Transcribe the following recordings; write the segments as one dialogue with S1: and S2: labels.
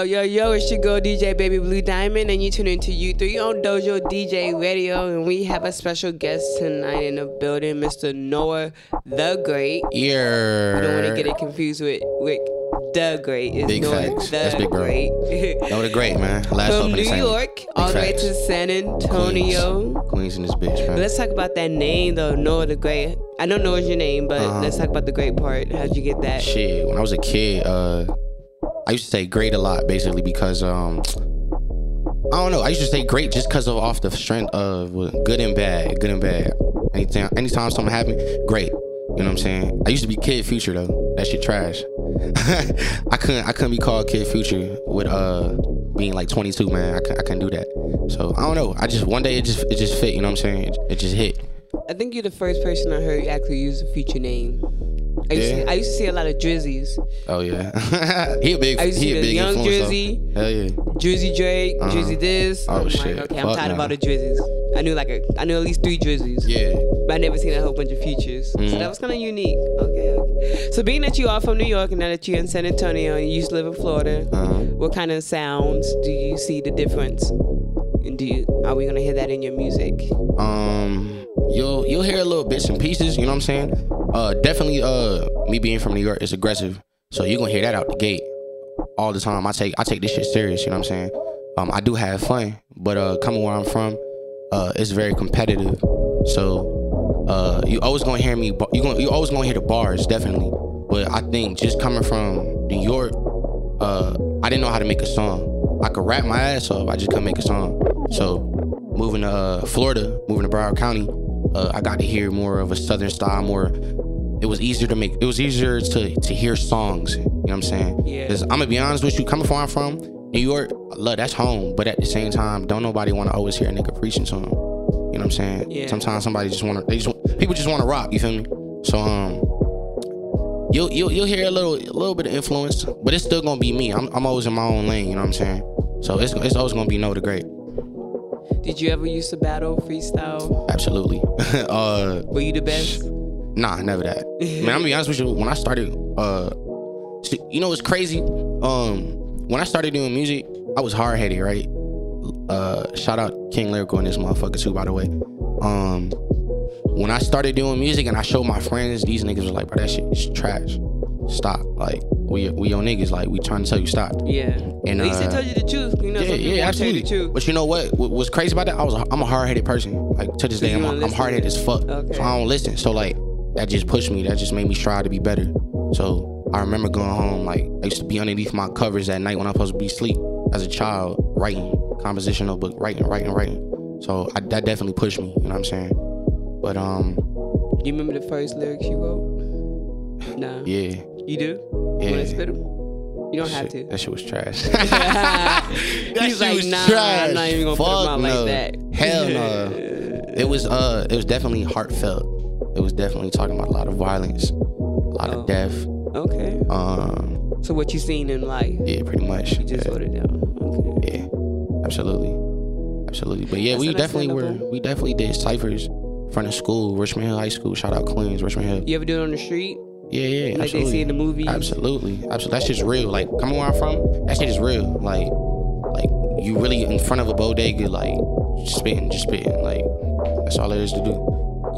S1: Yo, yo, yo, it's your girl DJ Baby Blue Diamond, and you tune into U3 on Dojo DJ Radio. And we have a special guest tonight in the building, Mr. Noah the Great.
S2: Yeah.
S1: I don't want to get it confused with, with the Great. It's
S2: Big
S1: Noah
S2: facts.
S1: the
S2: That's big, bro.
S1: Great.
S2: Noah the great man. Last
S1: From New. York all the way to San Antonio.
S2: Queens, Queens in this bitch, man.
S1: Let's talk about that name, though, Noah the Great. I don't know your name, but
S2: Uh-huh.
S1: let's talk about the great part. How'd you get that?
S2: Shit, when I was a kid, uh, I used to say great a lot, basically because um, I don't know. I used to say great just because of off the strength of good and bad, good and bad. Anytime, anytime something happened, great. You know what I'm saying? I used to be Kid Future though. That shit trash. I couldn't, I couldn't be called Kid Future with uh being like 22, man. I I couldn't do that. So I don't know. I just one day it just, it just fit. You know what I'm saying? It, it just hit.
S1: I think you're the first person I heard actually use a Future name. I used,
S2: Yeah.
S1: to, I used to see a lot of Drizzies.
S2: Oh yeah, he a big,
S1: I used to
S2: he
S1: see
S2: a
S1: the
S2: big
S1: young
S2: influence, though.
S1: Drizzy,
S2: Hell yeah.
S1: Drizzy Drake,
S2: Uh-huh.
S1: Drizzy this.
S2: Oh,
S1: I'm
S2: shit.
S1: Like, okay, I'm
S2: Fuck
S1: tired of all the Drizzies. I knew like a, I knew at least three Drizzies,
S2: Yeah.
S1: but I never seen a whole bunch of Futures. So
S2: Mhm.
S1: that was kind of unique. Okay, okay. So being that you are from New York and now that you're in San Antonio and you used to live in Florida,
S2: Uh-huh.
S1: what kind of sounds do you see the difference? And do you, are we gonna hear that in your music?
S2: Um, you'll you'll hear a little bits and pieces. You know what I'm saying? Uh, definitely. Uh, me being from New York is aggressive, so you're gonna hear that out the gate all the time. I take I take this shit serious. You know what I'm saying? Um, I do have fun, but uh, coming where I'm from, uh, it's very competitive. So, uh, you always gonna hear me. You gonna you always gonna hear the bars, definitely. But I think just coming from New York, uh, I didn't know how to make a song. I could rap my ass off. I just couldn't make a song. So moving to uh, Florida, moving to Broward County, uh, I got to hear more of a southern style. More, it was easier to make. It was easier to to hear songs. You know what I'm saying?
S1: Yeah.
S2: I'm gonna be honest with you, coming from where I'm from, New York, love that's home. But at the same time, don't nobody want to always hear a nigga preaching to them. You know what I'm saying?
S1: Yeah.
S2: Sometimes somebody just want to. They just people just want to rock. You feel me? So um, you'll you'll you'll hear a little a little bit of influence, but it's still gonna be me. I'm I'm always in my own lane. You know what I'm saying? So it's it's always gonna be no the great.
S1: Did you ever used to battle freestyle?
S2: Absolutely. uh,
S1: Were you the best?
S2: nah, never that. Man, I'm gonna be honest with you. When I started, uh, you know it's crazy? Um, when I started doing music, I was hard headed, right? Uh, shout out King Lyrical and this motherfucker too, by the way. Um, when I started doing music and I showed my friends, these niggas were like, bro, that shit is trash. Stop. Like, we we your niggas. Like, we trying to tell you stop.
S1: Yeah.
S2: And
S1: At least they
S2: uh,
S1: told you the truth. You know,
S2: yeah, yeah,
S1: tell
S2: absolutely.
S1: the truth.
S2: But you know what? What was crazy about that? I was a, I'm a hard headed person. Like to this day, I'm, I'm hard headed as fuck.
S1: Okay.
S2: So I don't listen. So like that just pushed me. That just made me strive to be better. So I remember going home. Like I used to be underneath my covers at night when I'm supposed to be asleep as a child, writing composition notebook, writing, writing, writing. So I, that definitely pushed me. You know what I'm saying? But um,
S1: Do you remember the first lyrics you wrote? No.
S2: yeah,
S1: You do? You want to spit? You don't have to.
S2: That shit was trash.
S1: He's
S2: shit
S1: like,
S2: was
S1: nah,
S2: trash.
S1: I'm not even gonna put
S2: Fuck
S1: them out
S2: no.
S1: like that.
S2: Hell no. It was uh it was definitely heartfelt. It was definitely talking about a lot of violence, a lot
S1: Oh.
S2: of death.
S1: okay.
S2: Um
S1: So what you seen in life?
S2: yeah, pretty much.
S1: You just
S2: yeah,
S1: wrote it down. Okay.
S2: yeah, absolutely. Absolutely. But yeah,
S1: That's
S2: we definitely were we definitely did ciphers in front of school, Richmond Hill High School. Shout out Queens, Richmond Hill.
S1: You ever do it on the street?
S2: Yeah, yeah,
S1: Like
S2: absolutely.
S1: they see in the movies?
S2: Absolutely, absolutely. That's just real. Like coming where I'm from, that shit is real. Like, like you really in front of a bodega, like just spitting, just spitting. Like that's all there is to do.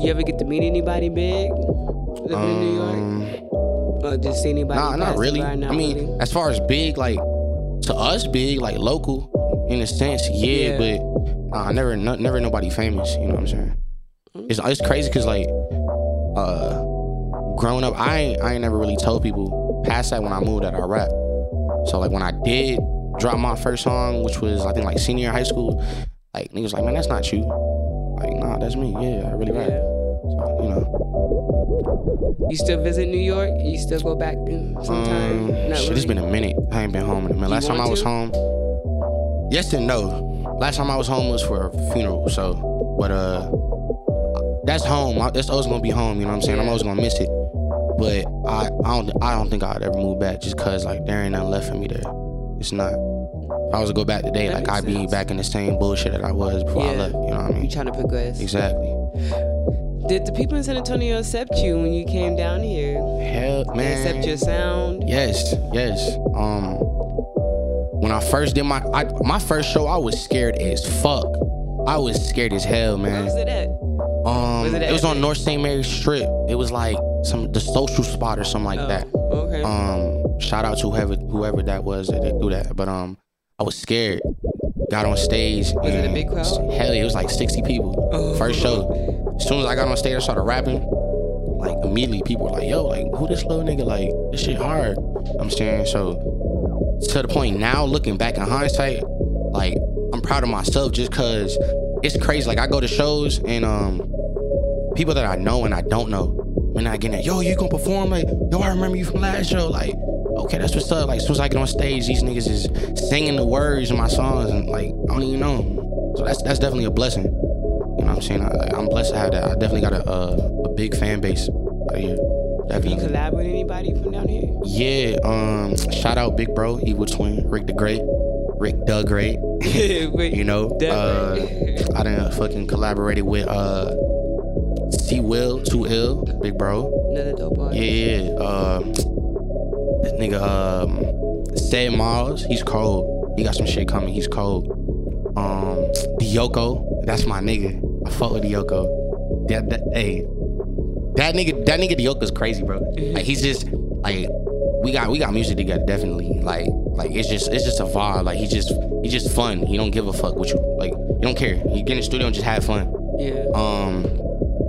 S1: You ever get to meet anybody big living in New York?
S2: Um,
S1: Or just see anybody?
S2: Nah, not really.
S1: by? Not
S2: I mean,
S1: really?
S2: as far as big, like to us, big, like local, in a sense, yeah.
S1: Yeah.
S2: But nah, I never, no, never nobody famous. You know what I'm saying? It's it's crazy because like, uh, growing up, I ain't I ain't never really told people past that when I moved that I rap. So like when I did drop my first song, which was I think like senior high school, like niggas like, man, that's not you. Like, nah, that's me. Yeah, I really rap.
S1: Yeah.
S2: So, you know.
S1: You still visit New York? You still go back sometime?
S2: Um,
S1: Not
S2: shit,
S1: really.
S2: it's been a minute. I ain't been home in a minute. Last time I was
S1: to?
S2: home, yes and no. Last time I was home was for a funeral. So, but uh, that's home. That's always gonna be home. You know what I'm saying? I'm always gonna miss it. But I, I don't, I don't think I'd ever move back just cause like there ain't nothing left for me there. It's not. If I was to go back today,
S1: That
S2: like I'd be
S1: sense.
S2: back in the same bullshit that I was before I left. You know what I mean?
S1: You trying to progress?
S2: Exactly.
S1: Did the people in San Antonio accept you when you came down here?
S2: Hell,
S1: They
S2: man.
S1: accept your sound?
S2: Yes, yes. Um, when I first did my I, my first show, I was scared as fuck. I was scared as hell,
S1: Where
S2: man.
S1: was it at?
S2: Um,
S1: Was it
S2: it, was on North St. Mary's Strip. It was like some the social spot or something like
S1: Oh,
S2: that.
S1: Okay.
S2: Um, shout out to whoever whoever that was that did do that. But um, I was scared. Got on stage.
S1: Was it a big crowd?
S2: Hell, yeah, it was like sixty people.
S1: Oh.
S2: First show. As soon as I got on stage, I started rapping. Like immediately, people were like, "Yo, like who this little nigga? Like this shit hard." I'm saying so. To the point now, looking back in hindsight, like I'm proud of myself just cause it's crazy. Like I go to shows and um, people that I know and I don't know, when I get in, yo, you gonna perform? Like, yo, I remember you from last show. Like, okay, that's what's up. Like, as soon as I get on stage, these niggas is singing the words of my songs and like I don't even know 'em. So that's that's definitely a blessing. You know what I'm saying? I, I'm blessed to have that. I definitely got a a, a big fan base out here.
S1: you
S2: Definitely.
S1: collab with anybody from down here?
S2: Yeah. Um. Shout out Big Bro, Evil Twin, Rick the Great, Rick Great. You know, uh. I done fucking collaborated with uh, C Will, Too Ill, Big Bro.
S1: Another dope artist.
S2: Yeah, yeah. yeah. Um, this nigga, um, Sad Miles, he's cold. He got some shit coming. He's cold. Um, Dioko, that's my nigga. I fuck with Dioko. That, that, hey, that nigga, that nigga Dioko's crazy, bro. Like he's just like we got we got music together, definitely. Like like it's just it's just a vibe. Like he just he just fun. He don't give a fuck what you like. You don't care. He get in the studio and just have fun.
S1: Yeah.
S2: Um,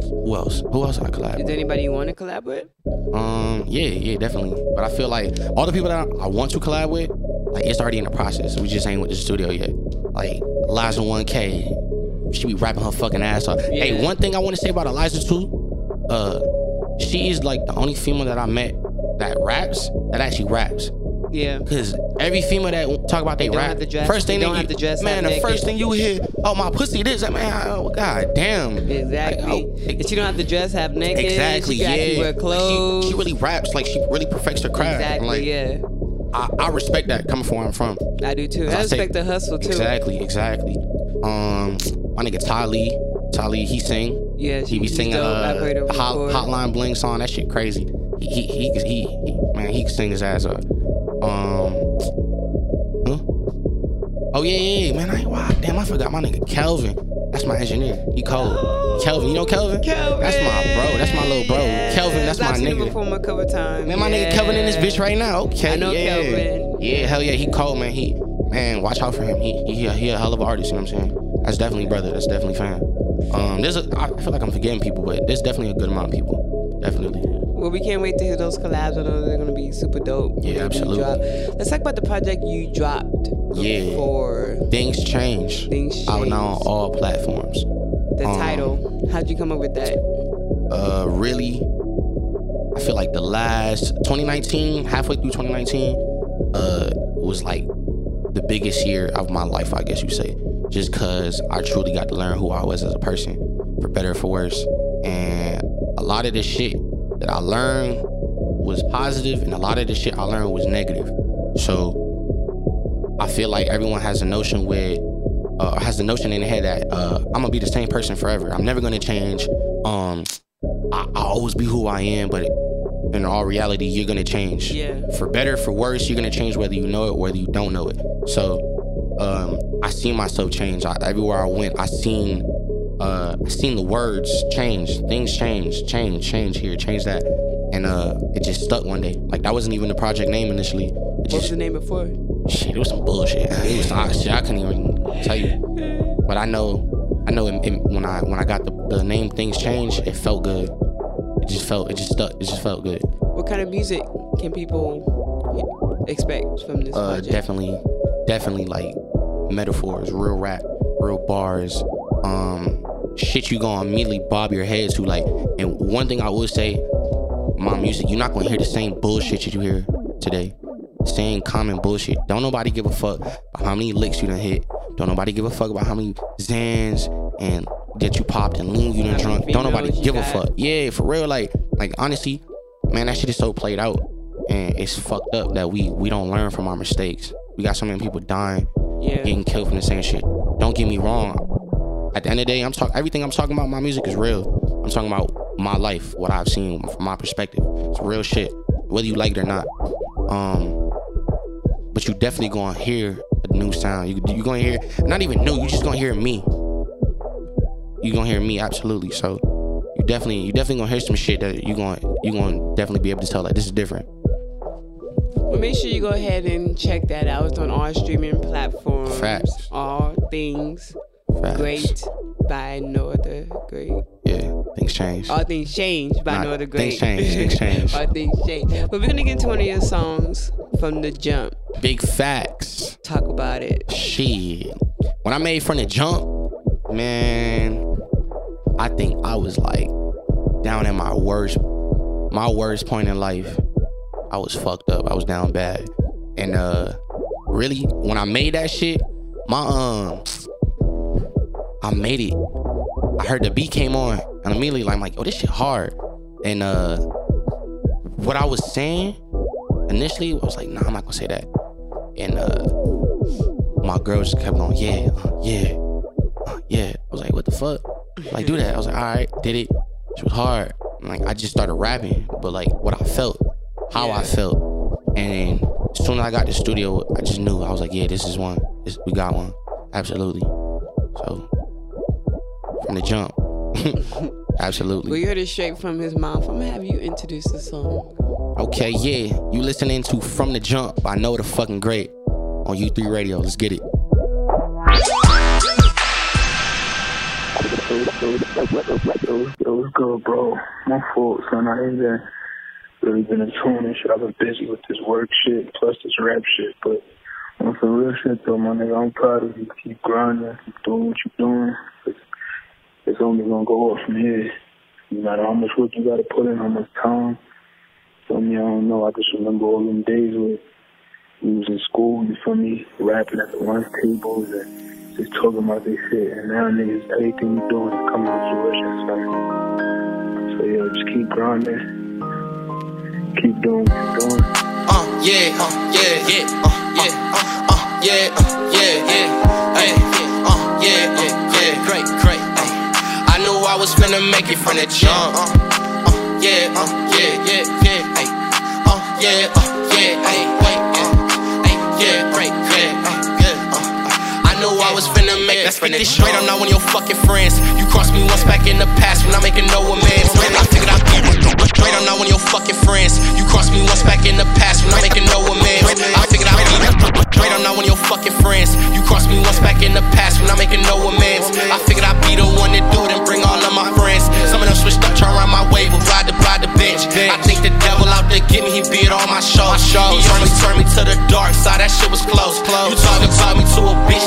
S2: who else? Who else I collab?
S1: Is there anybody you want to collab with?
S2: Um, yeah, yeah, definitely. But I feel like all the people that I, I want to collab with, like it's already in the process. We just ain't with the studio yet. Like Eliza 1K, she be rapping her fucking ass off.
S1: Yeah.
S2: Hey, one thing I want to say about Eliza too, uh, she is like the only female that I met that raps that actually raps.
S1: Yeah.
S2: Cause every female that talk about they,
S1: don't
S2: rap,
S1: have to dress-
S2: first thing
S1: they have to dress
S2: man, the first thing you hear, oh my pussy, this, man, oh, god damn.
S1: Exactly.
S2: Like, oh,
S1: and she don't have to dress half naked.
S2: Exactly,
S1: She
S2: yeah.
S1: wear clothes.
S2: she, she really raps, like she really perfects her craft.
S1: exactly.
S2: like,
S1: yeah.
S2: I, I respect that coming from where I'm from.
S1: I do too.
S2: I
S1: I
S2: say-
S1: respect the hustle too.
S2: Exactly, exactly. Um, my nigga Tali, Tali, he sing.
S1: Yeah.
S2: He be singing uh,
S1: her
S2: hot. Hotline Bling song. That shit crazy. He he he, he, he man, he can sing his ass up. Um, huh? Oh yeah, yeah, yeah, man. I wow, damn, I forgot my nigga Kelvin. That's my engineer. He cold. Kelvin, you know Kelvin?
S1: Kelvin.
S2: That's my bro. That's my little bro.
S1: Yes.
S2: Kelvin, that's my
S1: I've seen
S2: nigga.
S1: perform a couple times.
S2: Man, my nigga Kelvin in this bitch right now. Okay,
S1: I know
S2: yeah.
S1: Kelvin.
S2: Yeah, hell yeah, he cold, man. He man, watch out for him. He he, he a hell of an artist. You know what I'm saying? That's definitely brother. That's definitely fan. Um, there's a. I feel like I'm forgetting people, but there's definitely a good amount of people. Definitely.
S1: Well, we can't wait to hear those collabs. I know they're gonna be super dope.
S2: Yeah, absolutely.
S1: Let's talk about the project you dropped.
S2: Yeah.
S1: For
S2: Things change.
S1: things change.
S2: Out now on all platforms.
S1: the
S2: um,
S1: title. How'd you come up with that?
S2: Uh, really, I feel like the last 2019, halfway through 2019, uh, was like the biggest year of my life, I guess you say. Just cause I truly got to learn who I was as a person, for better or for worse. And a lot of this shit that I learned was positive, and a lot of the shit I learned was negative. So I feel like everyone has a notion with uh, has the notion in their head that uh, I'm gonna be the same person forever. I'm never gonna change. Um, I, I'll always be who I am, but in all reality, you're gonna change.
S1: Yeah.
S2: For better, for worse, you're gonna change whether you know it, whether you don't know it. So, um, I seen myself change. I, everywhere I went, I seen, uh, I seen the words change. Things change, change, change here, change that, and uh, it just stuck one day. Like that wasn't even the project name initially. It
S1: What was the name before?
S2: shit, it was some bullshit. It was ah, shit. I couldn't even tell you. But I know, I know. in- in- when I when I got the, the name, things changed. It felt good. It just felt. It just stuck. It just felt good.
S1: What kind of music can people expect from this
S2: Uh,
S1: project?
S2: definitely, definitely like metaphors, real rap, real bars, um, shit you gonna immediately bob your head to. Like, and one thing I would say, my music, you're not gonna hear the same bullshit that you hear today. Same common bullshit. Don't nobody give a fuck about how many licks you done hit. Don't nobody give a fuck about how many Xans and that you popped and lean you done drunk. Don't nobody give a fuck. Yeah, for real. Like, like honestly, man, that shit is so played out, and it's fucked up that we we don't learn from our mistakes. We got so many people dying,
S1: Yeah.
S2: getting killed from the same shit. Don't get me wrong. At the end of the day, I'm talking. Everything I'm talking about, my music is real. I'm talking about my life, what I've seen from my perspective. It's real shit, whether you like it or not. Um, but you definitely gonna hear a new sound. You you gonna hear not even new. You just gonna hear me. You gonna hear me absolutely. So you definitely you definitely gonna hear some shit that you gonna you gonna definitely be able to tell like this is different.
S1: Well, make sure you go ahead and check that out. It's on all streaming platforms.
S2: Facts.
S1: All things
S2: Facts.
S1: great by Noah the Great.
S2: Yeah, things change.
S1: All things change by
S2: Nah,
S1: Noah the Great.
S2: things change, things change.
S1: all things change. But we're gonna get into one of your songs from the jump.
S2: Big facts.
S1: Talk about it.
S2: Shit. When I made from the jump, man, I think I was like down in my worst, my worst point in life. I was fucked up. I was down bad. And uh really, when I made that shit, my um I made it. I heard the beat came on and immediately like, I'm like, oh this shit hard. And uh what I was saying initially I was like, nah, I'm not gonna say that. And uh my girl just kept going, yeah, uh, yeah, uh, yeah. I was like, what the fuck? Like, do that. I was like, all right, did it. It was hard. And, like, I just started rapping, but like, what I felt, how I felt. And as soon as I got to the studio, I just knew. I was like, yeah, this is one. This, we got one. Absolutely. So, from the jump. Absolutely.
S1: We heard it straight from his mouth. I'm gonna have you introduce the song.
S2: Okay, yeah. You listening to From the Jump by Know the Fucking Great on U3 Radio. Let's get it.
S3: It was good, bro. My fault, son. I ain't been really been in tune and shit. I've been busy with this work shit plus this rap shit. But on some real shit though, my nigga, I'm proud of you. Keep grinding, keep doing what you're doing. It's, only gonna go up from here. No matter how much work you gotta put in, how much time. So me, I don't know. I just remember all them days where we was in school, you feel me, rapping at the lunch tables and just talking about this shit. And now niggas, everything you doing is coming to fruition, son. So yeah, just keep grinding. Keep doing what you're doing.
S2: Uh, yeah, uh, yeah, yeah, uh, yeah, uh, uh, yeah, uh, yeah, yeah, hey, uh, yeah, uh, I was finna make it from the jump. Uh, uh, yeah, uh, yeah, yeah, yeah, hey, uh, yeah, uh, yeah, hey, wait, uh, hey, yeah, great, great, uh, yeah, uh, I knew I was finna make it from the jump. Straight, I'm not one of your fucking friends. You crossed me once back in the past when I'm making no amends. I straight, I'm not your fucking friends. You crossed me once back in the past when I'm making no amends. I figured I'd be I'm not your fucking friends. You crossed me once back in the past when I'm making no amends. I figured I'd be the one to do it and bring all of my friends. Some of them switched up, turn around my way, but ride the ride the bench. I think the devil out there get me, he beat all my shows. He only turned me to the dark side, that shit was close. You talking about me to a bitch,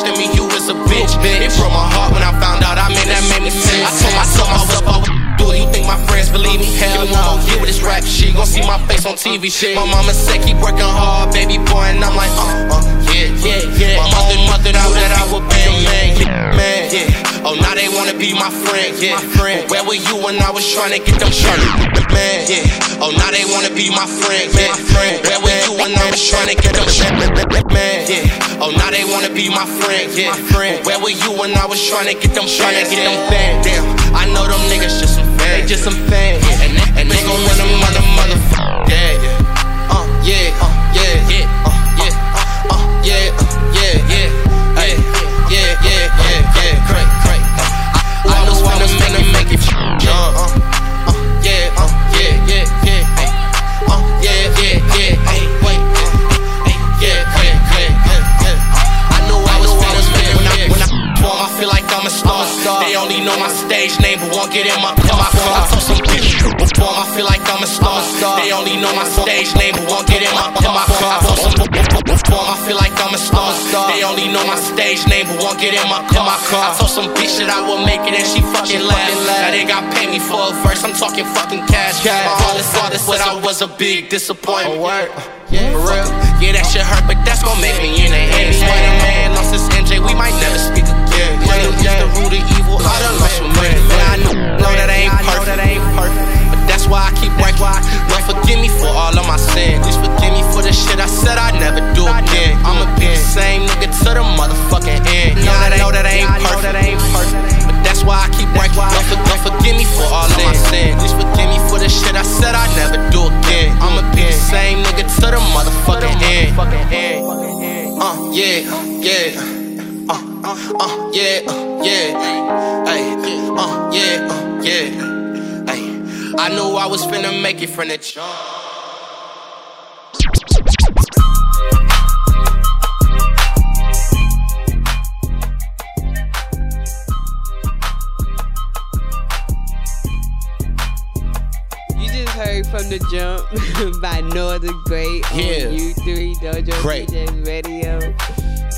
S2: Get with this rap shit. Gon' see my face on TV shit. My mama said keep working hard, baby boy, and I'm like, uh, uh, yeah, yeah, yeah. My mother, mother knew that I would be a man, yeah, man, yeah. Oh, now they wanna be my friend, yeah. But where were you when I was trying to get them shirts, man, yeah. Oh, now they wanna be my friend, yeah. Where were you when I was trying to get them shirts, man, yeah. Oh, now they wanna be my friend, yeah. But where were you when I was trying to get them trying to get them fans, damn. I know them niggas just some fans, they just some fans, yeah. And they gon' run them mother motherfucker, yeah, yeah. Uh, yeah, uh, yeah, yeah, uh, yeah, uh, yeah, uh, yeah, yeah, hey, yeah, yeah, yeah, yeah, great, great. I, I was finna make it, make it jump, uh, uh, yeah, uh, yeah, yeah, yeah, hey, uh, yeah, yeah, yeah, hey, wait, uh, hey, yeah, yeah, yeah, yeah, yeah. I knew I was finna make it when I, when I I feel like I'm a star. They only know my stage name, but won't get in my They only know my stage name, but won't get in my car. I told some perform, I feel like I'm a star. They only know my stage name, but won't get in my car. I told some bitch that I would make it, and she fucking laughed. Now they got pay me for a verse, I'm talking fucking cash. My father father said I was a big disappointment. Oh, yeah, for real. Yeah, that shit hurt, but that's gon' make me in the end. Spider Man lost his MJ, we might never speak again. Money is the root of evil, I done lost my man. I know, know that I ain't perfect, that's why I keep working. Lord, forgive me for all of my sins. Please forgive me for the shit I said I'd never do again. I'ma be the same nigga to the motherfucking end. That I know that I ain't perfect, but that's why I keep. Lord, for- Lord, forgive me for all of my sins. Please forgive me for the shit I said I'd never do again. I'ma be the same nigga to the motherfucking end. Uh, yeah, yeah. Uh, uh, uh, yeah, uh, yeah. Hey, uh, yeah, uh, yeah. I knew I was finna make it from the jump.
S1: You just heard from the jump by Noah the Great
S2: Yeah.
S1: on U3 Dojo
S2: Great.
S1: DJ Radio.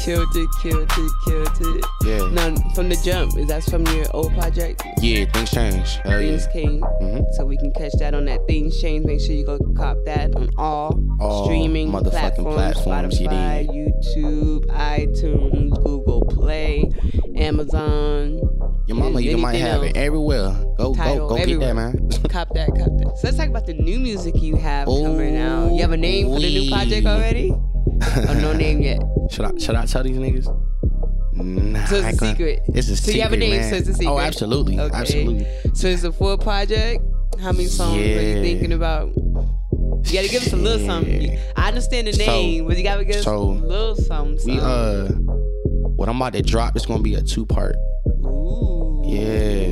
S1: Killed it, killed it, killed it.
S2: Yeah.
S1: Now, from the jump, is that from your old project?
S2: Yeah, things change. Hell yeah.
S1: Things King.
S2: Mhm.
S1: So we can catch that on that Things Change. Make sure you go cop that on all,
S2: All
S1: streaming
S2: motherfucking
S1: platforms,
S2: platforms, you
S1: Spotify, YouTube, iTunes, Google Play, Amazon.
S2: Your mama, you might have
S1: else.
S2: it everywhere. Go,
S1: Tidal,
S2: go, go get that,
S1: everywhere.
S2: man.
S1: Cop that, cop that. So let's talk about the new music you have coming out. You have a name for the new project already? Or no name yet?
S2: Should I should I tell these niggas? Nah,
S1: So it's a secret.
S2: It's a
S1: So
S2: secret.
S1: you have a name,
S2: man.
S1: so it's a secret.
S2: Oh, absolutely,
S1: Okay.
S2: absolutely.
S1: So it's a full project. How many songs are you
S2: Yeah.
S1: thinking about? You gotta give us a little something. I understand the
S2: So-
S1: name, but you gotta give us
S2: so,
S1: a little something.
S2: We uh, what I'm about to drop is gonna be a two part.
S1: Ooh.
S2: Yeah,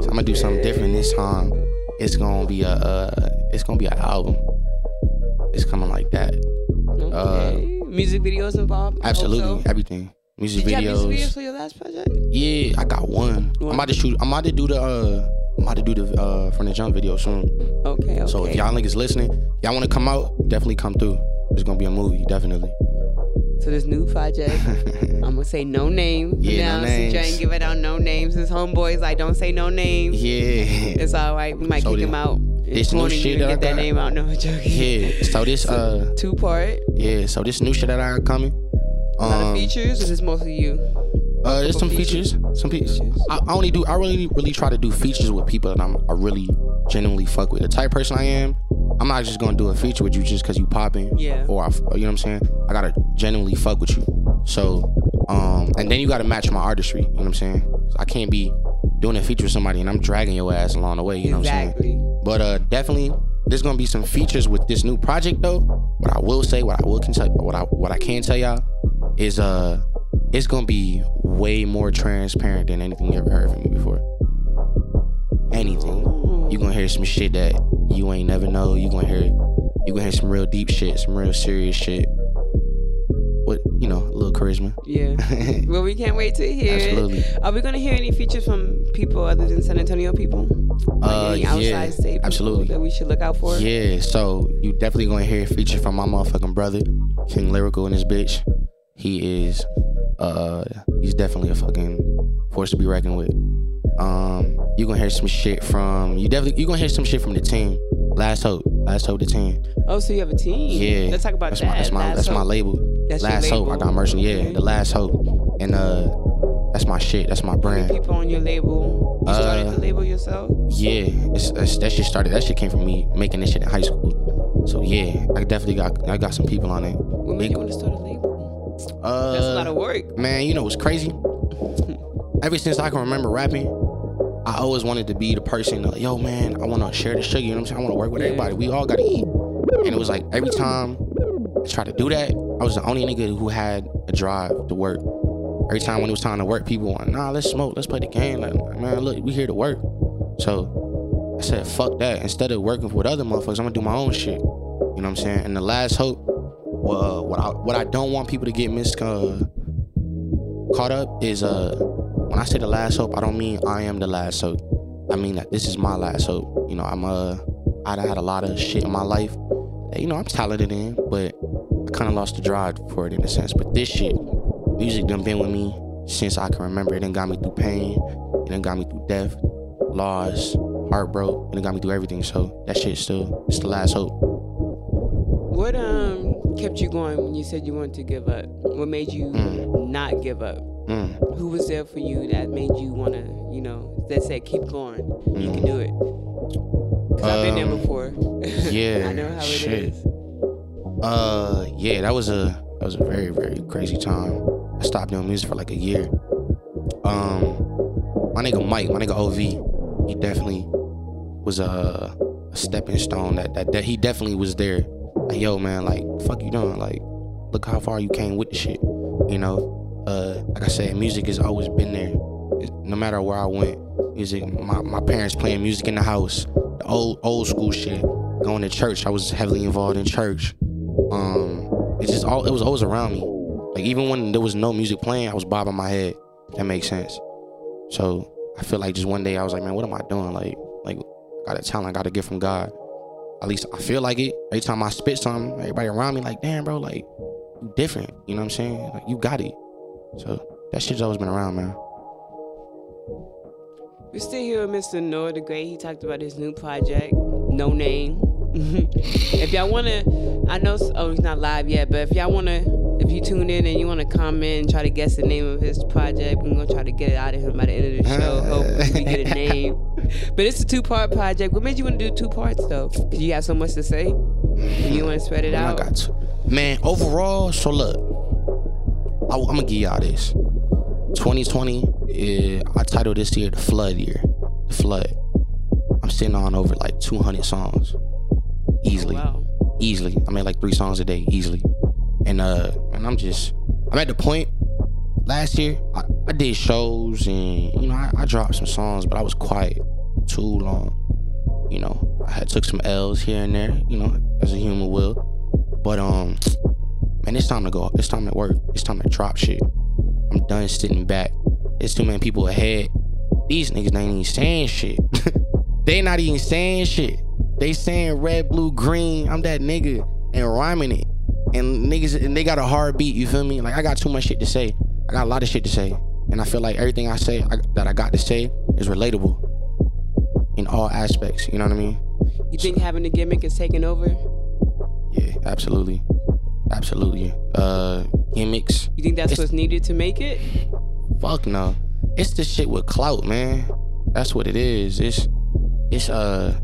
S2: So I'm gonna do something different this time. It's gonna be a uh, it's gonna be an album. It's coming like that.
S1: Okay. music videos involved.
S2: uh, Absolutely,
S1: Also?
S2: everything. Music
S1: Did you have
S2: videos.
S1: music videos for your last project?
S2: Yeah, I got one.
S1: One.
S2: I'm about to shoot. I'm about to do the. uh I'm about to do the uh from the jump video soon.
S1: Okay, okay.
S2: So if y'all niggas listening, y'all want to come out, definitely come through. It's gonna be a movie, definitely.
S1: So this new project, I'm gonna say no name.
S2: Yeah,
S1: now,
S2: no
S1: So
S2: names.
S1: and give it out no names. His homeboys like don't say no names.
S2: yeah.
S1: It's all right. We might
S2: So
S1: kick him out.
S2: This new shit that I
S1: get that
S2: got-
S1: name out. No I'm joking.
S2: Yeah. So this uh
S1: Two part.
S2: yeah. So this new shit that I got coming.
S1: A lot of
S2: Um,
S1: features. Or is this mostly you?
S2: Uh, there's some
S1: features?
S2: features. Some features. I, I only do. I really, really try to do features with people that I'm. I really genuinely fuck with. The type person I am, I'm not just gonna do a feature with you just because you popping.
S1: Yeah.
S2: Or I, you know what I'm saying. I gotta genuinely fuck with you. So, um, and then you gotta match my artistry. You know what I'm saying? I can't be doing a feature with somebody and I'm dragging your ass along the way. You know what I'm saying. But uh, definitely, there's gonna be some features with this new project though. What I will say, what I will can tell, what I what I can tell y'all is uh, it's gonna be way more transparent than anything you ever heard from me before. Anything. You gonna hear some shit that you ain't never know. You gonna hear, you gonna hear some real deep shit, some real serious shit. What you know, a little charisma.
S1: Yeah. well, we can't wait to hear
S2: Absolutely.
S1: it. Are we gonna hear any features from people other than San Antonio people? Like
S2: Uh,
S1: any
S2: yeah,
S1: outside state
S2: absolutely.
S1: that we should look out for.
S2: Yeah, so you definitely gonna hear a feature from my motherfucking brother, King Lyrical and his bitch. He is uh he's definitely a fucking force to be reckoned with. Um you gonna hear some shit from you definitely you gonna hear some shit from the team. Last Hope. Last Hope the team.
S1: Oh, so you have a team?
S2: Yeah.
S1: Let's talk about
S2: that's
S1: that.
S2: My, that's my
S1: Last
S2: that's my label.
S1: That's your
S2: Last Hope. I
S1: label.
S2: got merchant. Yeah,
S1: Okay.
S2: the Last Hope. And uh that's my shit. That's my brand.
S1: people on your label? You started
S2: Uh,
S1: the label yourself?
S2: Yeah, it's, it's, that shit started. That shit came from me making this shit in high school. So yeah, I definitely got I got some people on it.
S1: What made you want to start a label?
S2: Uh,
S1: That's a lot of work.
S2: man. You know what's crazy? Ever since I can remember rapping, I always wanted to be the person. Like, Yo, man, I want to share the sugar. You know what I'm saying? I want to work with
S1: Yeah.
S2: everybody. We all gotta eat. And it was like every time I tried to do that, I was the only nigga who had a drive to work. Every time when it was time to work, people want, nah, let's smoke, let's play the game. Like, man, look, we here to work. So I said, fuck that. Instead of working with other motherfuckers, I'm gonna do my own shit. You know what I'm saying? And the last hope, well, what I what I don't want people to get mis uh, caught up is uh when I say the last hope, I don't mean I am the last hope. I mean that this is my last hope. You know, I'm uh I had a lot of shit in my life that you know I'm talented in, but I kind of lost the drive for it in a sense. But this shit, music done been with me since I can remember. It done got me through pain. It done got me through death, loss, heartbreak. It done got me through everything. So that shit still, it's the last hope.
S1: What um kept you going when you said you wanted to give up? What made you
S2: Mm.
S1: not give up?
S2: Mm.
S1: Who was there for you that made you want to, you know, that said keep going, you can do it? Cause I've been there
S2: Um,
S1: before.
S2: yeah,
S1: I know how it is.
S2: shit. Uh, yeah, that was a that was a very very crazy time. I stopped doing music for like a year. Um, my nigga Mike, my nigga Ov, he definitely was a, a stepping stone. That, that that he definitely was there. Like, yo, man, like, fuck you doing? Like, look how far you came with the shit. You know, uh, like I said, music has always been there. No matter where I went, music. My, my parents playing music in the house, the old old school shit. Going to church, I was heavily involved in church. Um, it's just all it was always around me. Like even when there was no music playing, I was bobbing my head. That makes sense. So I feel like just one day I was like, man, what am I doing? Like, like I got a talent I got to get from God. At least I feel like it. Every time I spit something, everybody around me like, damn, bro, like you different. You know what I'm saying? Like you got it. So that shit's always been around, man.
S1: We're still here with Mr. Noah the Great. He talked about his new project, No Name. if y'all wanna, I know, oh, he's not live yet, but if y'all wanna, if you tune in and you wanna comment and try to guess the name of his project, we're gonna try to get it out of him by the end of the show. Hopefully, we get a name. But it's a two-part project. What made you wanna do two parts though? Cause you have so much to say. You wanna spread it out?
S2: I got to. Man, overall, so look, I, I'm gonna give y'all this. 2020, eh, I titled this year the Flood Year. The Flood. I'm sitting on over like 200 songs easily.
S1: Wow.
S2: Easily. I made like three songs a day, easily. And uh and I'm just I'm at the point last year I, I did shows and you know I, I dropped some songs, but I was quiet too long. You know, I had took some L's here and there, you know, as a human will. But um man, it's time to go. It's time to work. It's time to drop shit. I'm done sitting back. There's too many people ahead. These niggas ain't even saying shit. they not even saying shit. They saying red, blue, green. I'm that nigga and rhyming it. And niggas and they got a hard beat. You feel me? Like I got too much shit to say. I got a lot of shit to say, and I feel like everything I say I, that I got to say is relatable in all aspects. You know what I mean?
S1: You think having the gimmick is taking over?
S2: Yeah, absolutely, absolutely. Uh, gimmicks.
S1: You think that's what's needed to make it?
S2: Fuck no. It's the shit with clout, man. That's what it is. It's it's uh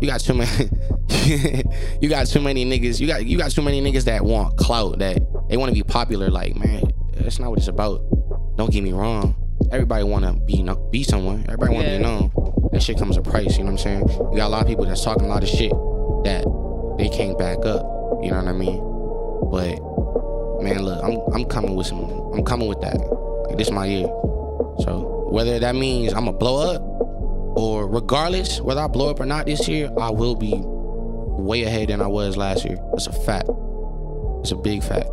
S2: you got too many you got too many niggas. You got you got too many niggas that want clout that they want to be popular like, man, that's not what it's about. Don't get me wrong. Everybody want to be be someone. Everybody want to
S1: Yeah.
S2: be known. That shit comes a price, you know what I'm saying? You got a lot of people that's talking a lot of shit that they can't back up, you know what I mean? But man, look, I'm I'm coming with some I'm coming with that. Like this my year. So whether that means I'm gonna blow up or regardless whether I blow up or not this year, I will be way ahead than I was last year. That's a fact. It's a big fact.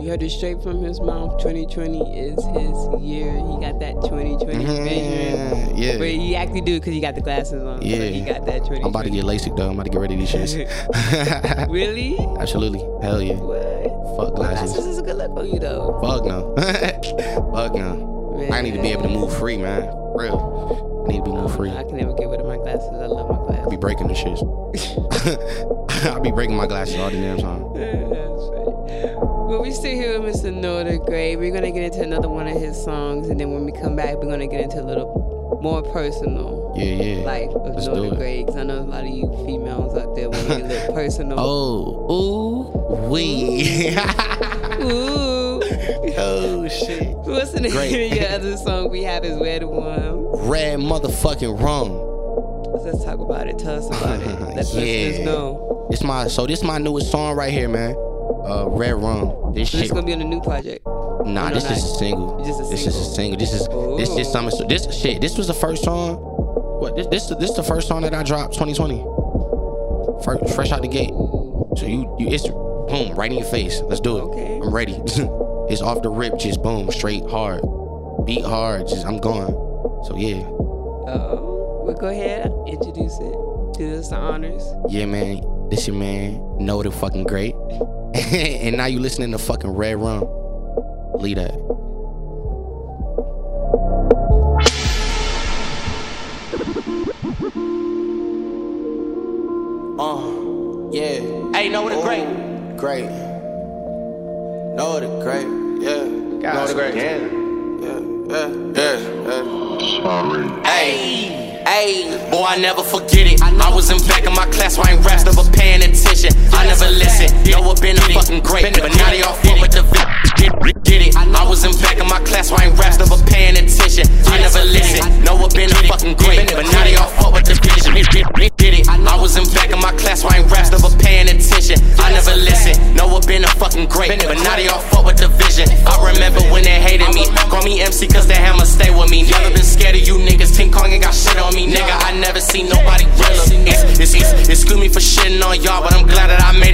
S1: You heard it straight from his mouth. 2020 is his year. He got that 2020 vision.
S2: Mhm, yeah.
S1: But he actually do because he got the glasses on.
S2: Yeah.
S1: So he got that 2020.
S2: I'm about to get LASIK though. I'm about to get rid of these shits.
S1: Really?
S2: Absolutely. Hell yeah.
S1: What?
S2: Fuck
S1: Glasses
S2: glasses.
S1: is a good look on you though.
S2: Fuck no. Fuck no. I need to be able to move free, man. Real. I need to be move free.
S1: I can never get rid of my glasses. I love my glasses.
S2: I
S1: glasses.
S2: be breaking the shits. I be breaking my glasses all the damn time.
S1: Well, we still here with Mr. The Great. We're gonna get into another one of his songs, and then when we come back, we're gonna get into a little more personal
S2: Yeah, yeah.
S1: life of
S2: Let's
S1: Noah
S2: do
S1: the
S2: it.
S1: Great. Because I know a lot of you females out there want to get a little personal.
S2: Oh, ooh, wee.
S1: Ooh.
S2: oh shit.
S1: What's the name
S2: Great.
S1: of your other song we have is Red Rum?
S2: Red motherfucking rum.
S1: Let's talk about it. Tell us about it. Let us
S2: Yeah.
S1: know.
S2: It's my so this my newest song right here, man. Uh, Red Rum. This
S1: So this gonna be on the new project.
S2: Nah,
S1: no,
S2: this
S1: not-
S2: is a single.
S1: Just a
S2: This is a single. This is this is this shit. This was the first song. What? This this this the first song that I dropped 2020. First, fresh out the gate. So you you it's boom right in your face. Let's do it.
S1: Okay.
S2: I'm ready. it's off the rip. Just boom straight hard. Beat hard. Just I'm going. So yeah.
S1: Oh, well, go ahead. Introduce it. Do us the honors.
S2: Yeah, man. This your man. Know the fucking great. and now you listening to fucking Red Rum. Believe that. Uh, yeah. Hey, know the great. Great. Know the great. Yeah. know the great. Yeah. Yeah. Yeah. Yeah. Hey, hey, boy, I never forget it. I was in back of my class, why I ain't raps, never paying attention. I never listen. Know what been a fucking great, but now they all fuck with the vi- get, get it. I was in back of my class, why I ain't raps, never paying attention. I never listen. Know what been a fucking great, but now they all fuck with the vision. Was in back of my class, why I ain't raps, never paying attention. I never listen. Know what been a fucking great, but now they all fuck with the vision. I remember when they hated me. Call me MC cause the hammer stay with me. Never been scared of you niggas. King Kong ain't got shit on me, nigga. I never seen nobody realer. It's, it's, it's, excuse me for shitting on y'all, but I'm glad that I made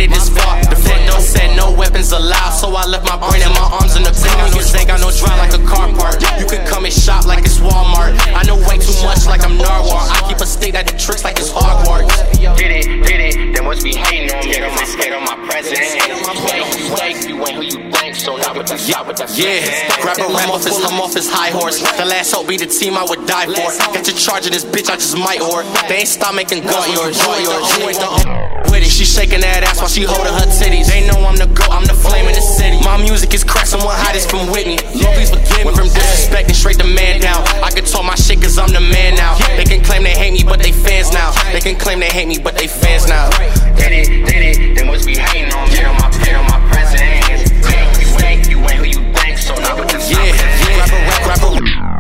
S2: his, I'm off his high horse. The last hope be the team I would die for. Get your charge of this bitch, I just might or They ain't stop making guns yours. You the ain't the with it. She shaking that ass while she holding her titties. They know I'm the go, I'm the flame in the city. My music is crack, someone hide this from Whitney. Lord, please forgive me. Went from disrespecting straight to man down. I can talk my shit cause I'm the man now. They can claim they hate me, but they fans now. They can claim they hate me, but they fans now. Did it, did it, they must be hating on me. On my, on my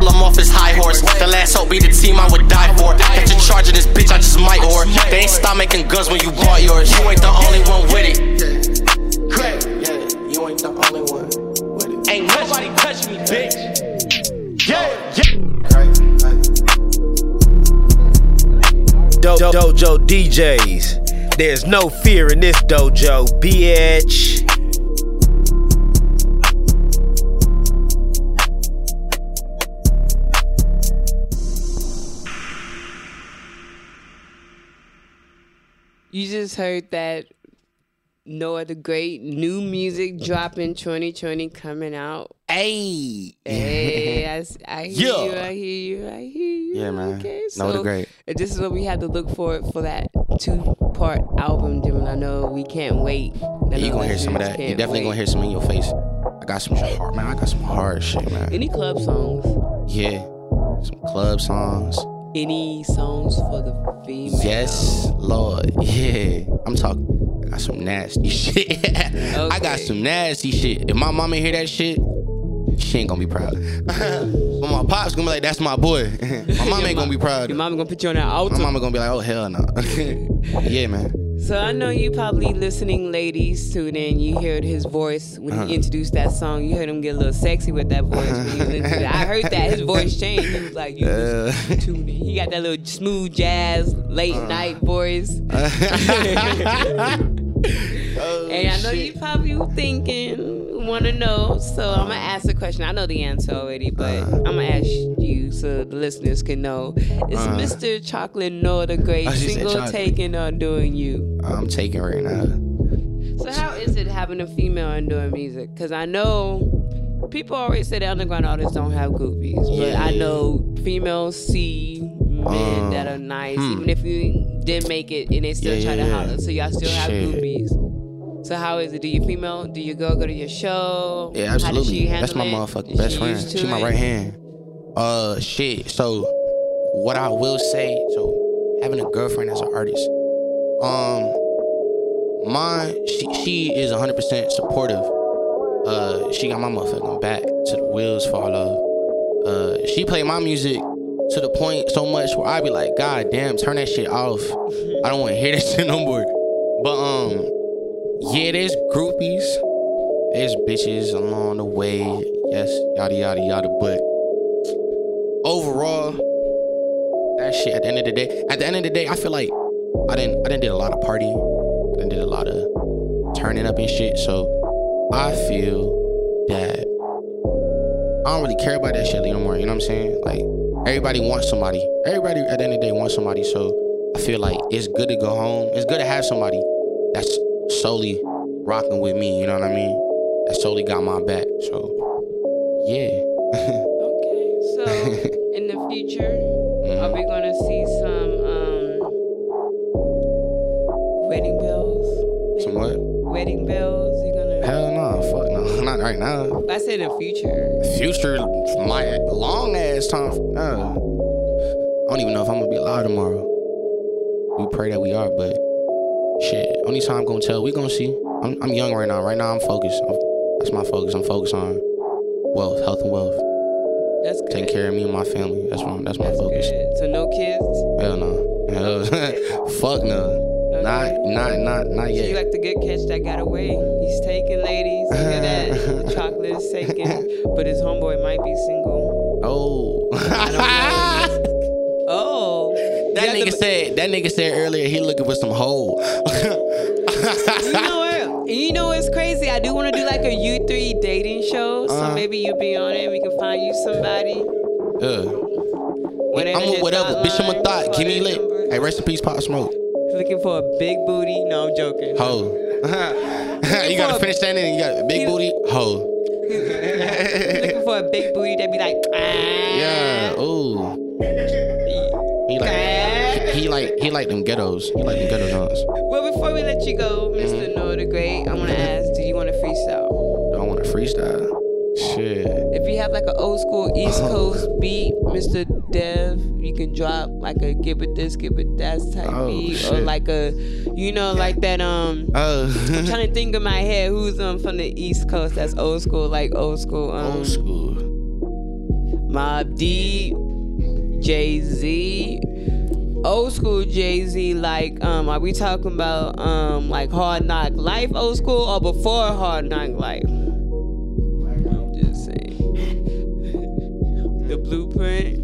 S2: a, grab a. I'm off his high horse. The last hope be the team I would die for. Get your charge of this bitch, I just might or. They ain't stop making guns when you bought yours. You ain't the only one with it. Yeah, you ain't the only one with it. Ain't nobody touch me, bitch. Yeah, yeah.
S4: Do- dojo DJs. There's no fear in this dojo, bitch.
S1: Heard that Noah the Great new music dropping 2020 coming out.
S2: Hey.
S1: Hey, I, I hear
S2: Yeah.
S1: you, I hear you, I hear you.
S2: Yeah, man.
S1: Okay,
S2: Noah the
S1: so
S2: Great.
S1: This is what we had to look for for that two part album, Jim. I know we can't wait.
S2: Yeah, you gonna hear some of that. You definitely
S1: wait.
S2: gonna hear some in your face. I got some hard, man. I got some hard shit, man.
S1: Any club songs?
S2: Yeah, some club songs.
S1: Any songs for the female?
S2: Yes, Lord. Yeah, I'm talking. I got some nasty shit. I got some nasty shit. If my mama hear that shit, she ain't gonna be proud. but my pops gonna be like, "That's my boy." my mama ain't gonna be proud.
S1: Your mama gonna put you on that
S2: My
S1: altar.
S2: mama gonna be like, "Oh hell no." yeah, man.
S1: So I know you probably listening, ladies, tune in. You heard his voice when
S2: Uh-huh.
S1: he introduced that song. You heard him get a little sexy with that voice when he was that. I heard that his voice changed. He was like, you
S2: Uh.
S1: just tune in. He got that little smooth jazz late
S2: Uh.
S1: night voice.
S2: Oh,
S1: And I know you probably thinking, want to know. So I'm gonna ask the question. I know the answer already, but
S2: Uh.
S1: I'm gonna ask you so the listeners can know. Is
S2: Uh.
S1: Mr. Chocolate Noah the Great single taking or doing you?
S2: I'm taking right now.
S1: So how is it having a female and doing music? Because I know people always say the underground artists don't have groupies, but
S2: Yeah.
S1: I know females see men
S2: Um,
S1: that are nice,
S2: hmm.
S1: even if you didn't make it and they still
S2: Yeah,
S1: try to
S2: yeah.
S1: holler. So y'all still have
S2: Shit.
S1: groupies. So how is it? Do you female, do you girl go to your show?
S2: Yeah, absolutely. That's my
S1: handle it?
S2: motherfucking best
S1: she
S2: friend. She my right hand. Uh, shit. So, what I will say, so having a girlfriend as an artist, um, mine, she she is 100 percent supportive. Uh, she got my motherfucking back to the wheels fall off. Uh, she played my music to the point so much where I be like, God damn, turn that shit off. I don't want to hear that shit no more. But um, yeah, there's groupies. There's bitches along the way. Yes, yada yada yada. But overall, that shit at the end of the day, at the end of the day, I feel like I didn't I didn't did a lot of partying. I didn't did a lot of turning up and shit. So I feel that I don't really care about that shit anymore. You know what I'm saying? Like everybody wants somebody. Everybody at the end of the day wants somebody. So I feel like it's good to go home. It's good to have somebody that's solely rocking with me. You know what I mean? That solely got my back. So yeah.
S1: Okay, so in the future, are we gonna see some um, wedding bells?
S2: Some what?
S1: Wedding bells? You gonna?
S2: Hell no, fuck no, not right now.
S1: I said in the future.
S2: Future, my long ass time. Uh, I don't even know if I'm gonna be alive tomorrow. We pray that we are, but shit, only time I'm gonna tell. We gonna see. I'm, I'm young right now. Right now, I'm focused. I'm, that's my focus. I'm focused on wealth, health, and wealth.
S1: That's good.
S2: Taking care of me and my family. That's my that's my
S1: That's
S2: focus.
S1: good. So no kids.
S2: Hell no. Hell, fuck no. Not, not, not, not
S1: So you
S2: yet.
S1: like the good catch that got away. He's taking ladies. Look at that? The chocolate is taken. But his homeboy might be single.
S2: Oh.
S1: Oh.
S2: that nigga said. That nigga said earlier he looking for some hoe.
S1: You know what? You know what's crazy? I do want to do like a U3 dating show. So
S2: Uh-huh.
S1: maybe you'll be on it. We can find you somebody.
S2: Uh,
S1: Whatever
S2: I'm with
S1: your
S2: whatever. Bitch, I'm a thought. Give me lit.
S1: number.
S2: Hey, rest in peace, Pop Smoke.
S1: Looking for a big booty. No, I'm joking.
S2: Hoe. you gotta finish that in. You got a big booty. Hoe.
S1: Looking for a big booty that be like, ah.
S2: Yeah. Ooh. He like. He, he like. He like them ghettos. He like them ghetto joints.
S1: Well, before we let you go,
S2: Mm-hmm.
S1: Mr. Noah the Great, I want to ask, do you want to freestyle?
S2: I want to freestyle. Shit.
S1: If you have like an old school East Coast beat, Mr. Dev, you can drop like a give it this, give it that type
S2: Oh,
S1: beat, or like a, you know, like that. Um,
S2: Oh.
S1: I'm trying to think in my head who's um from the East Coast that's old school, like old school. Um,
S2: Old school.
S1: Mobb Deep, Jay Z, old school Jay Z. Like, um, are we talking about um like Hard Knock Life old school or before Hard Knock Life? I'm just saying. the blueprint,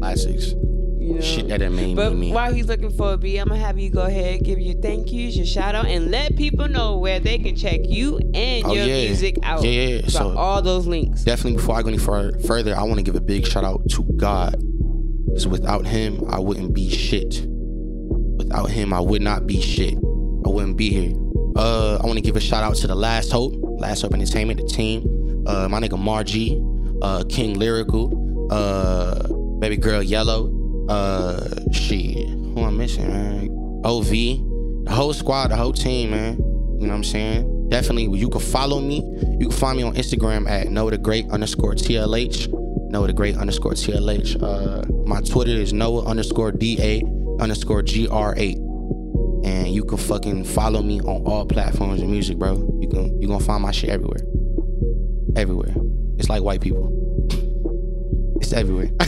S2: Classics.
S1: you know.
S2: Shit that mean
S1: But
S2: me.
S1: while he's looking for a beat, I'm gonna have you go ahead, give your thank yous, your shout out, and let people know where they can check you and
S2: Oh,
S1: your
S2: yeah.
S1: music out.
S2: Yeah, yeah, yeah. So-
S1: all those links.
S2: Definitely before I go any fur- further, I want to give a big shout out to God. Because without him, I wouldn't be shit. Without him, I would not be shit. I wouldn't be here. Uh, I want to give a shout out to the Last Hope, Last Hope Entertainment, the team. Uh, my nigga Margie, uh, King Lyrical, uh, Baby Girl Yellow, uh, shit, who I'm missing, man? OV, the whole squad, the whole team, man. You know what I'm saying? Definitely, you can follow me. You can find me on Instagram at Noah the Great underscore TLH. Noah the Great underscore TLH. Uh, my Twitter is Noah underscore DA underscore GR8. And you can fucking follow me on all platforms of music, bro. You can you gonna find my shit everywhere. Everywhere. It's like white people. It's everywhere.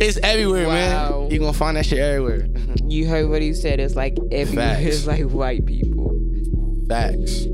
S2: it's everywhere,
S1: Wow.
S2: man. You gonna find that shit everywhere.
S1: You heard what he said. It's like everywhere.
S2: Facts.
S1: It's like white people.
S2: Facts.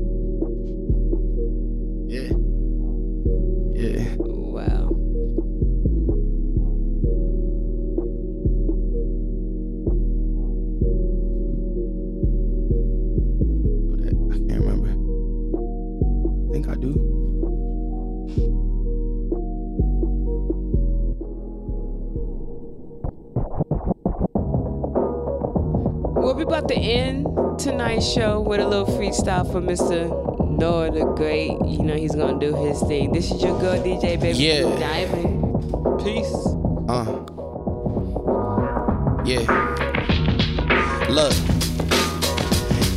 S1: Tonight's show with a little freestyle for Mr. Noah the Great. You know he's gonna do his thing. This is your girl DJ baby.
S2: Yeah.
S1: Diamond. Peace.
S2: Uh. Yeah. Look.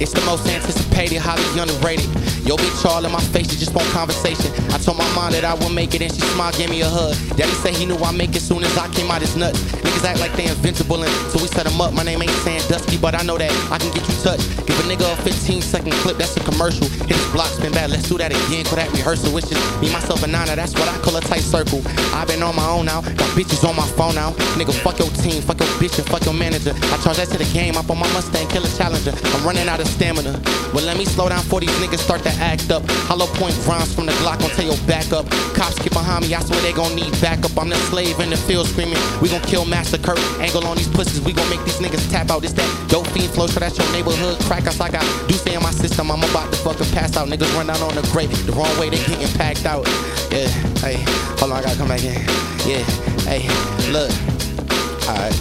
S2: It's the most anticipated, highly underrated. Yo, bitch all in my face, you just want conversation. I told my mom that I would make it, and she smiled, gave me a hug. Daddy said he knew I'd make it soon as I came out his nuts. Niggas act like they invincible, and so we set them up. My name ain't Sandusky, but I know that I can get you touched. Give a nigga a 15 second clip, that's a commercial. Hit his block, spin back, let's do that again. Call that rehearsal. It's just me, myself, and Nana, that's what I call a tight circle. I've been on my own now, got bitches on my phone now. Nigga, fuck your team, fuck your bitch, and fuck your manager. I charge that to the game, up on my Mustang, kill a challenger. I'm running out of stamina. Well, let me slow down for these niggas start to act up. Hollow point rounds from the Glock tell your back up. Cops get behind me, I swear they gon' need backup. I'm the slave in the field screaming, we gon' kill Master Kurt. Angle on these pussies, we gon' make these niggas tap out. It's that dope fiend flow, so that's your neighborhood crackers. I got Deuce in my system, I'm about to fucking pass out. Niggas run down on the grave, the wrong way, they getting packed out. Yeah, hey, hold on, I gotta come back in. Yeah, hey, look, alright.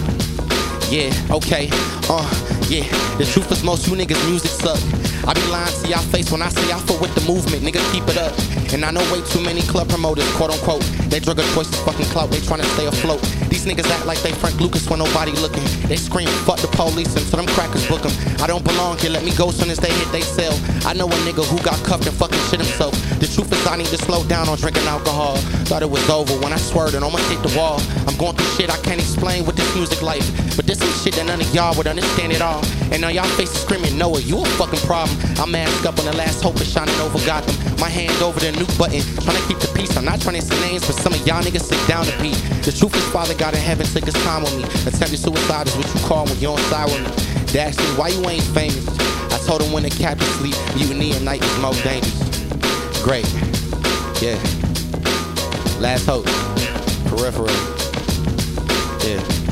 S2: Yeah, okay, uh, yeah. The truth is most you niggas music suck. I be lying to y'all face when I say I foot with the movement, nigga keep it up. And I know way too many club promoters, quote unquote. They drug of choice is fucking clout, they tryna stay afloat. These niggas act like they Frank Lucas when nobody looking. They scream, fuck the police and so them crackers book 'em. I don't belong here, let me go soon as they hit they cell. I know a nigga who got cuffed and fucking shit himself. The truth is I need to slow down on drinking alcohol. Thought it was over when I swerved and almost hit the wall. I'm going through shit I can't explain with this music life. But this some shit that none of y'all would understand at all. And now y'all faces screaming, Noah, you a fucking problem. I'm masked up on the last hope of shining over Gotham. My hand over the new button, trying to keep the peace. I'm not trying to say names, but some of y'all niggas sit down to be. The truth is, Father God in heaven took his time with me. Attempted suicide is what you call when you're on side with me. They asked me, why you ain't famous? I told him when the captain sleep, mutiny at night is most dangerous. Great. Yeah. Last hope. Peripheral. Yeah.